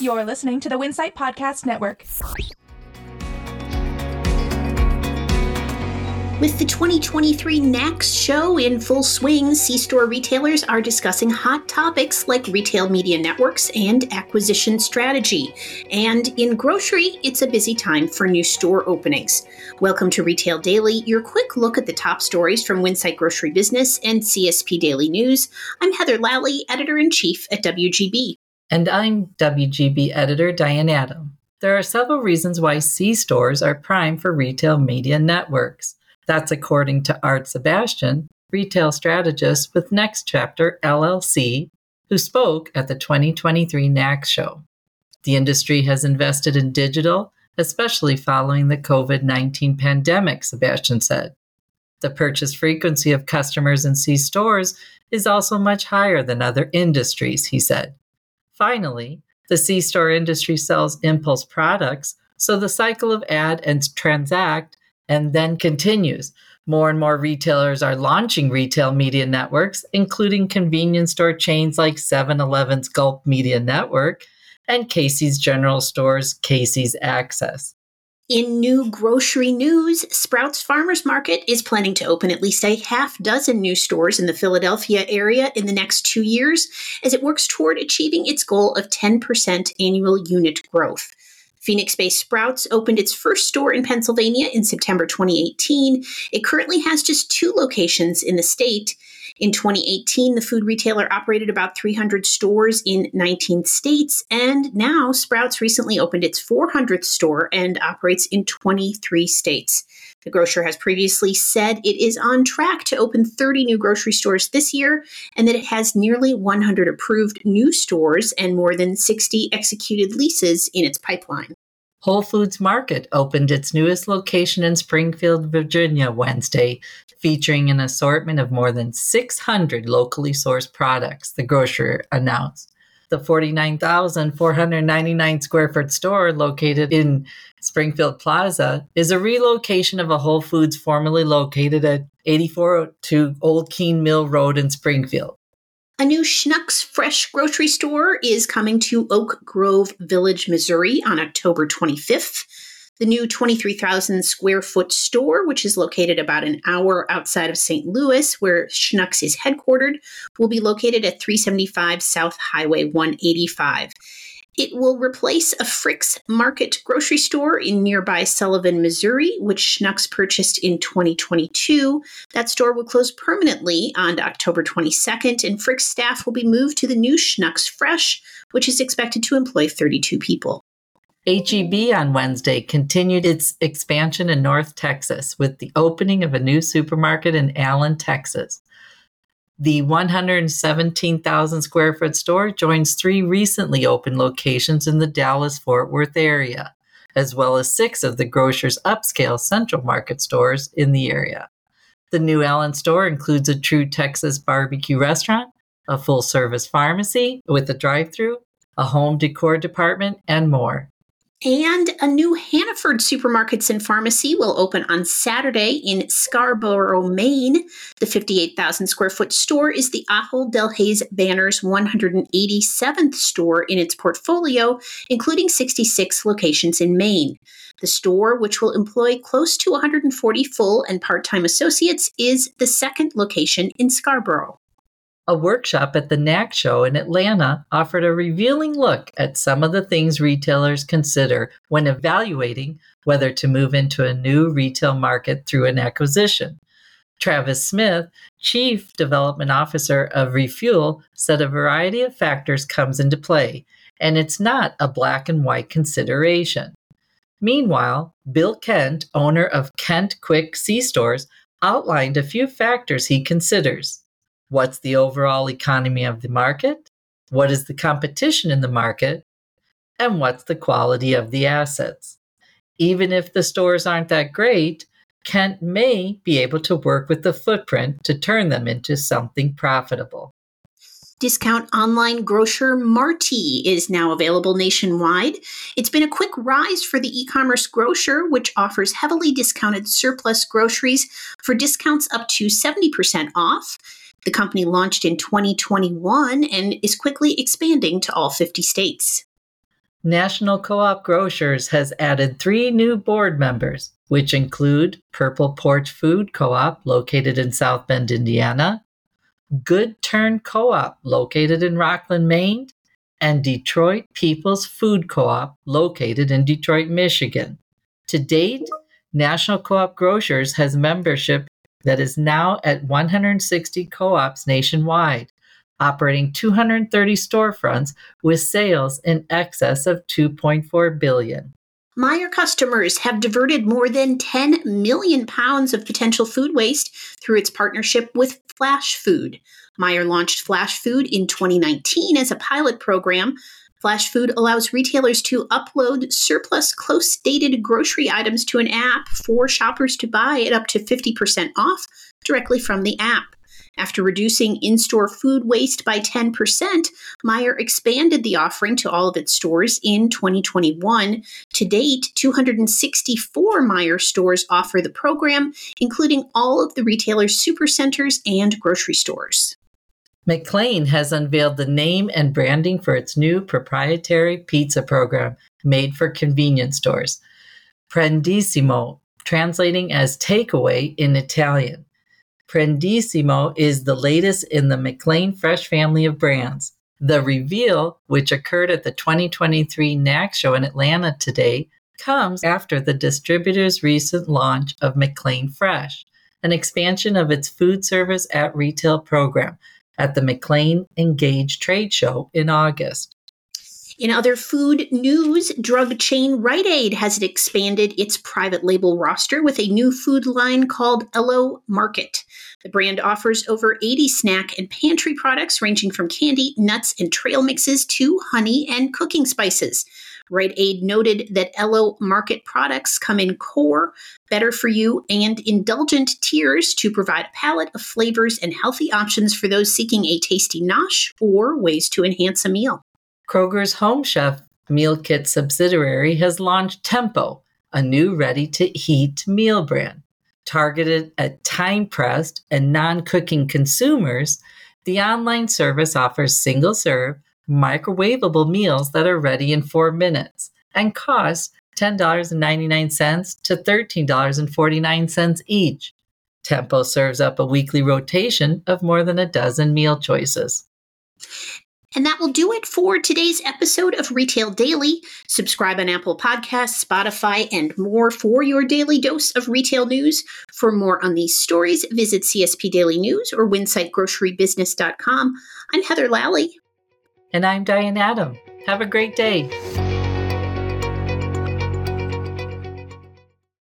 You're listening to the Winsight Podcast Network. With the 2023 NACS show in full swing, C store retailers are discussing hot topics like retail media networks and acquisition strategy. And in grocery, it's a busy time for new store openings. Welcome to Retail Daily, your quick look at the top stories from Winsight Grocery Business and CSP Daily News. I'm Heather Lalley, editor in chief at WGB. And I'm WGB editor Diane Adam. There are several reasons why C stores are prime for retail media networks. That's according to Art Sebastian, retail strategist with Next Chapter LLC, who spoke at the 2023 NACS show. The industry has invested in digital, especially following the COVID 19 pandemic, Sebastian said. The purchase frequency of customers in C stores is also much higher than other industries, he said. Finally, the C store industry sells impulse products, so the cycle of add and transact and then continues. More and more retailers are launching retail media networks, including convenience store chains like 7 Eleven's Gulp Media Network and Casey's General Stores Casey's Access. In new grocery news, Sprouts Farmers Market is planning to open at least a half dozen new stores in the Philadelphia area in the next two years as it works toward achieving its goal of 10% annual unit growth. Phoenix based Sprouts opened its first store in Pennsylvania in September 2018. It currently has just two locations in the state. In 2018, the food retailer operated about 300 stores in 19 states, and now Sprouts recently opened its 400th store and operates in 23 states. The grocer has previously said it is on track to open 30 new grocery stores this year and that it has nearly 100 approved new stores and more than 60 executed leases in its pipeline. Whole Foods Market opened its newest location in Springfield, Virginia Wednesday, featuring an assortment of more than 600 locally sourced products, the grocer announced. The 49,499 square foot store located in Springfield Plaza is a relocation of a Whole Foods formerly located at 8402 Old Keene Mill Road in Springfield. A new Schnucks Fresh grocery store is coming to Oak Grove Village, Missouri on October 25th. The new 23,000 square foot store, which is located about an hour outside of St. Louis, where Schnucks is headquartered, will be located at 375 South Highway 185. It will replace a Frick's Market grocery store in nearby Sullivan, Missouri, which Schnucks purchased in 2022. That store will close permanently on October 22nd, and Frick's staff will be moved to the new Schnucks Fresh, which is expected to employ 32 people. HEB on Wednesday continued its expansion in North Texas with the opening of a new supermarket in Allen, Texas. The 117,000 square foot store joins three recently opened locations in the Dallas Fort Worth area, as well as six of the grocer's upscale Central Market stores in the area. The new Allen store includes a true Texas barbecue restaurant, a full service pharmacy with a drive through, a home decor department, and more. And a new Hannaford Supermarkets and Pharmacy will open on Saturday in Scarborough, Maine. The 58,000 square foot store is the Ahold Delhaize banner's 187th store in its portfolio, including 66 locations in Maine. The store, which will employ close to 140 full and part time associates, is the second location in Scarborough. A workshop at the NACS show in Atlanta offered a revealing look at some of the things retailers consider when evaluating whether to move into a new retail market through an acquisition. Travis Smith, Chief Development Officer of Refuel, said a variety of factors comes into play, and it's not a black and white consideration. Meanwhile, Bill Kent, owner of Kent Kwik C Stores, outlined a few factors he considers. What's the overall economy of the market? What is the competition in the market? And what's the quality of the assets? Even if the stores aren't that great, Kent may be able to work with the footprint to turn them into something profitable. Discount online grocer Martie is now available nationwide. It's been a quick rise for the e commerce grocer, which offers heavily discounted surplus groceries for discounts up to 70% off. The company launched in 2021 and is quickly expanding to all 50 states. National Co op Grocers has added three new board members, which include Purple Porch Food Co op, located in South Bend, Indiana, Good Tern Co op, located in Rockland, Maine, and Detroit People's Food Co op, located in Detroit, Michigan. To date, National Co op Grocers has membership that is now at 160 co ops nationwide, operating 230 storefronts with sales in excess of 2.4 billion. Meijer customers have diverted more than 10 million pounds of potential food waste through its partnership with Flashfood. Meijer launched Flashfood in 2019 as a pilot program. Flashfood allows retailers to upload surplus close dated grocery items to an app for shoppers to buy at up to 50% off directly from the app. After reducing in store food waste by 10%, Meijer expanded the offering to all of its stores in 2021. To date, 264 Meijer stores offer the program, including all of the retailer's supercenters and grocery stores. McLane has unveiled the name and branding for its new proprietary pizza program made for convenience stores. Prendissimo, translating as takeaway in Italian. Prendissimo is the latest in the McLane Fresh family of brands. The reveal, which occurred at the 2023 NACS show in Atlanta today, comes after the distributor's recent launch of McLane Fresh, an expansion of its food service at retail program at the McLane Engage trade show in August. In other food news, drug chain Rite Aid has expanded its private label roster with a new food line called Elo Market. The brand offers over 80 snack and pantry products ranging from candy, nuts, and trail mixes to honey and cooking spices. Rite Aid noted that Elo Market products come in core, better for you, and indulgent tiers to provide a palette of flavors and healthy options for those seeking a tasty nosh or ways to enhance a meal. Kroger's Home Chef meal kit subsidiary has launched Tempo, a new ready to heat meal brand. Targeted at time pressed and non cooking consumers, the online service offers single serve, microwavable meals that are ready in four minutes and cost $10.99 to $13.49 each. Tempo serves up a weekly rotation of more than a dozen meal choices. And that will do it for today's episode of Retail Daily. Subscribe on Apple Podcasts, Spotify, and more for your daily dose of retail news. For more on these stories, visit CSP Daily News or WinsightGroceryBusiness.com. I'm Heather Lalley. And I'm Diane Adam. Have a great day.